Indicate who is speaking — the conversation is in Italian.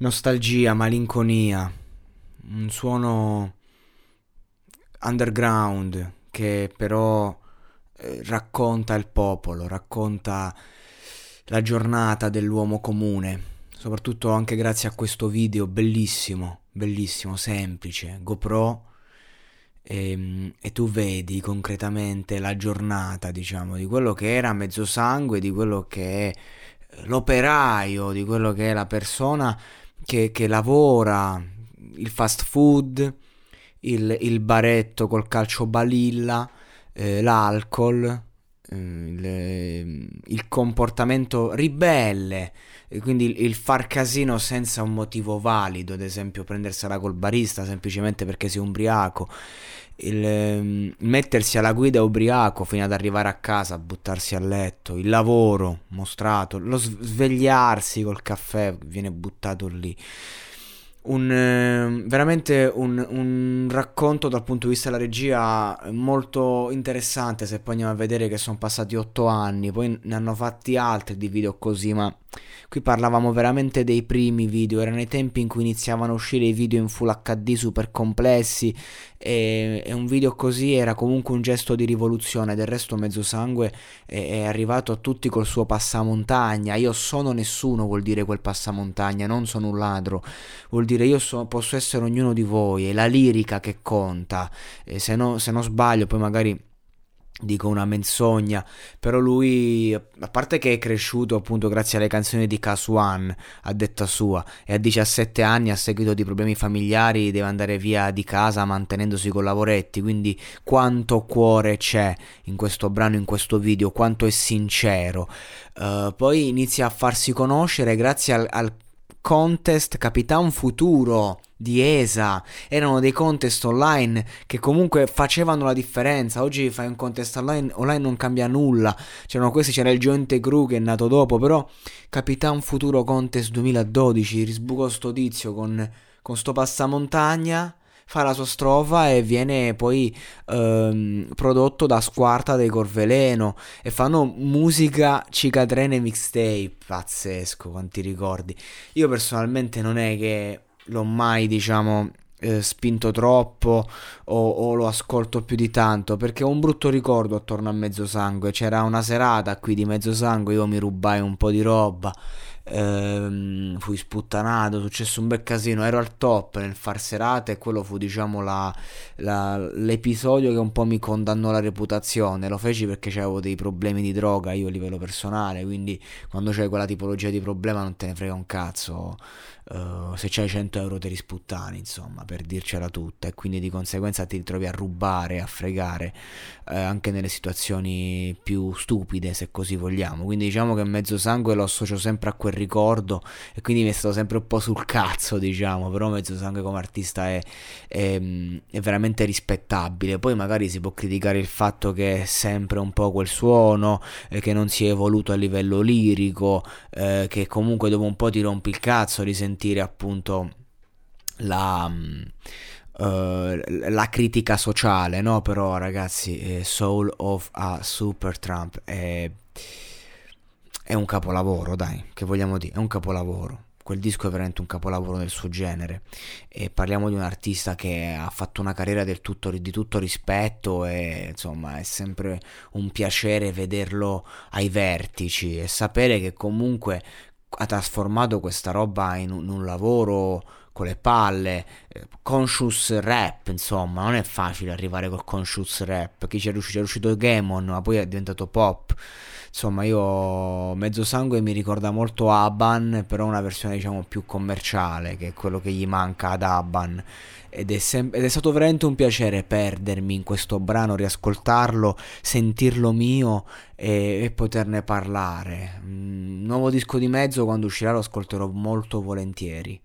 Speaker 1: Nostalgia, malinconia, un suono underground che però eh, racconta il popolo, racconta la giornata dell'uomo comune, soprattutto anche grazie a questo video bellissimo, bellissimo, semplice, GoPro e, ehm, e, tu vedi concretamente la giornata, diciamo, di quello che era mezzo sangue, di quello che è l'operaio, di quello che è la persona che, che lavora, il fast food, il, il baretto col calcio balilla, eh, l'alcol, il, il, comportamento ribelle, quindi il, il, far casino senza un motivo valido, ad esempio prendersela col barista semplicemente perché sei ubriaco, il, ehm, mettersi alla guida ubriaco fino ad arrivare a casa, buttarsi a letto, il lavoro mostrato, lo svegliarsi col caffè viene buttato lì un, eh, veramente un, un, racconto dal punto di vista della regia molto interessante se poi andiamo a vedere che sono passati otto anni, poi ne hanno fatti altri di video così, ma qui parlavamo veramente dei primi video, erano i tempi in cui iniziavano a uscire i video in full HD super complessi e, e un video così era comunque un gesto di rivoluzione, del resto Mezzo Sangue è, è arrivato a tutti col suo passamontagna, io sono nessuno vuol dire quel passamontagna, non sono un ladro, vuol dire io so, posso essere ognuno di voi, è la lirica che conta, e se, no, se non sbaglio poi magari dico una menzogna, però lui, a parte che è cresciuto appunto grazie alle canzoni di One, a detta sua, e a 17 anni a seguito di problemi familiari deve andare via di casa mantenendosi con lavoretti, quindi quanto cuore c'è in questo brano, in questo video, quanto è sincero. Uh, poi inizia a farsi conoscere grazie al, al contest Capitan Futuro di ESA, erano dei contest online che comunque facevano la differenza. Oggi fai un contest online, online non cambia nulla. C'erano questi, c'era il Jointe Crew che è nato dopo, però Capitan Futuro Contest 2012, risbuco sto tizio con, con sto passamontagna fa la sua strofa e viene poi ehm, prodotto da Squarta dei Corveleno e fanno musica cicatrene mixtape, pazzesco, quanti ricordi. Io personalmente non è che l'ho mai, diciamo, eh, spinto troppo o, o, lo ascolto più di tanto perché ho un brutto ricordo attorno a Mezzo Sangue. C'era una serata qui di Mezzo Sangue, io mi rubai un po' di roba ehm, fui sputtanato, successo un bel casino, ero al top nel far serate e quello fu diciamo la, la, l'episodio che un po' mi condannò la reputazione, lo feci perché avevo dei problemi di droga io a livello personale, quindi quando c'hai quella tipologia di problema non te ne frega un cazzo, uh, se c'hai 100 euro te li sputtani insomma per dircela tutta. E quindi di conseguenza ti ritrovi a rubare, a fregare eh, anche nelle situazioni più stupide se così vogliamo, quindi diciamo che mezzo sangue lo associo sempre a quel ricordo e quindi mi è stato sempre un po' sul cazzo, diciamo, però Mezzo Sangue come artista è, è, è, veramente rispettabile. Poi magari si può criticare il fatto che è sempre un po' quel suono, eh, che non si è evoluto a livello lirico, eh, che comunque dopo un po' ti rompi il cazzo di sentire appunto la... Uh, la critica sociale, no? Però ragazzi, eh, Soul of a Super Trump è è un capolavoro, dai, che vogliamo dire, è un capolavoro. Quel disco è veramente un capolavoro del suo genere e parliamo di un artista che ha fatto una carriera tutto, di tutto rispetto e insomma è sempre un piacere vederlo ai vertici e sapere che comunque ha trasformato questa roba in un, in un lavoro con le palle, eh, conscious rap, insomma, non è facile arrivare col conscious rap. Chi ci è riuscito? Ci è riuscito Gamon, ma poi è diventato pop. Insomma, io Mezzo Sangue mi ricorda molto Aban, però una versione diciamo più commerciale, che è quello che gli manca ad Aban. Ed è, sem- ed è stato veramente un piacere perdermi in questo brano, riascoltarlo, sentirlo mio e, e poterne parlare. Mm, nuovo disco di mezzo quando uscirà lo ascolterò molto volentieri.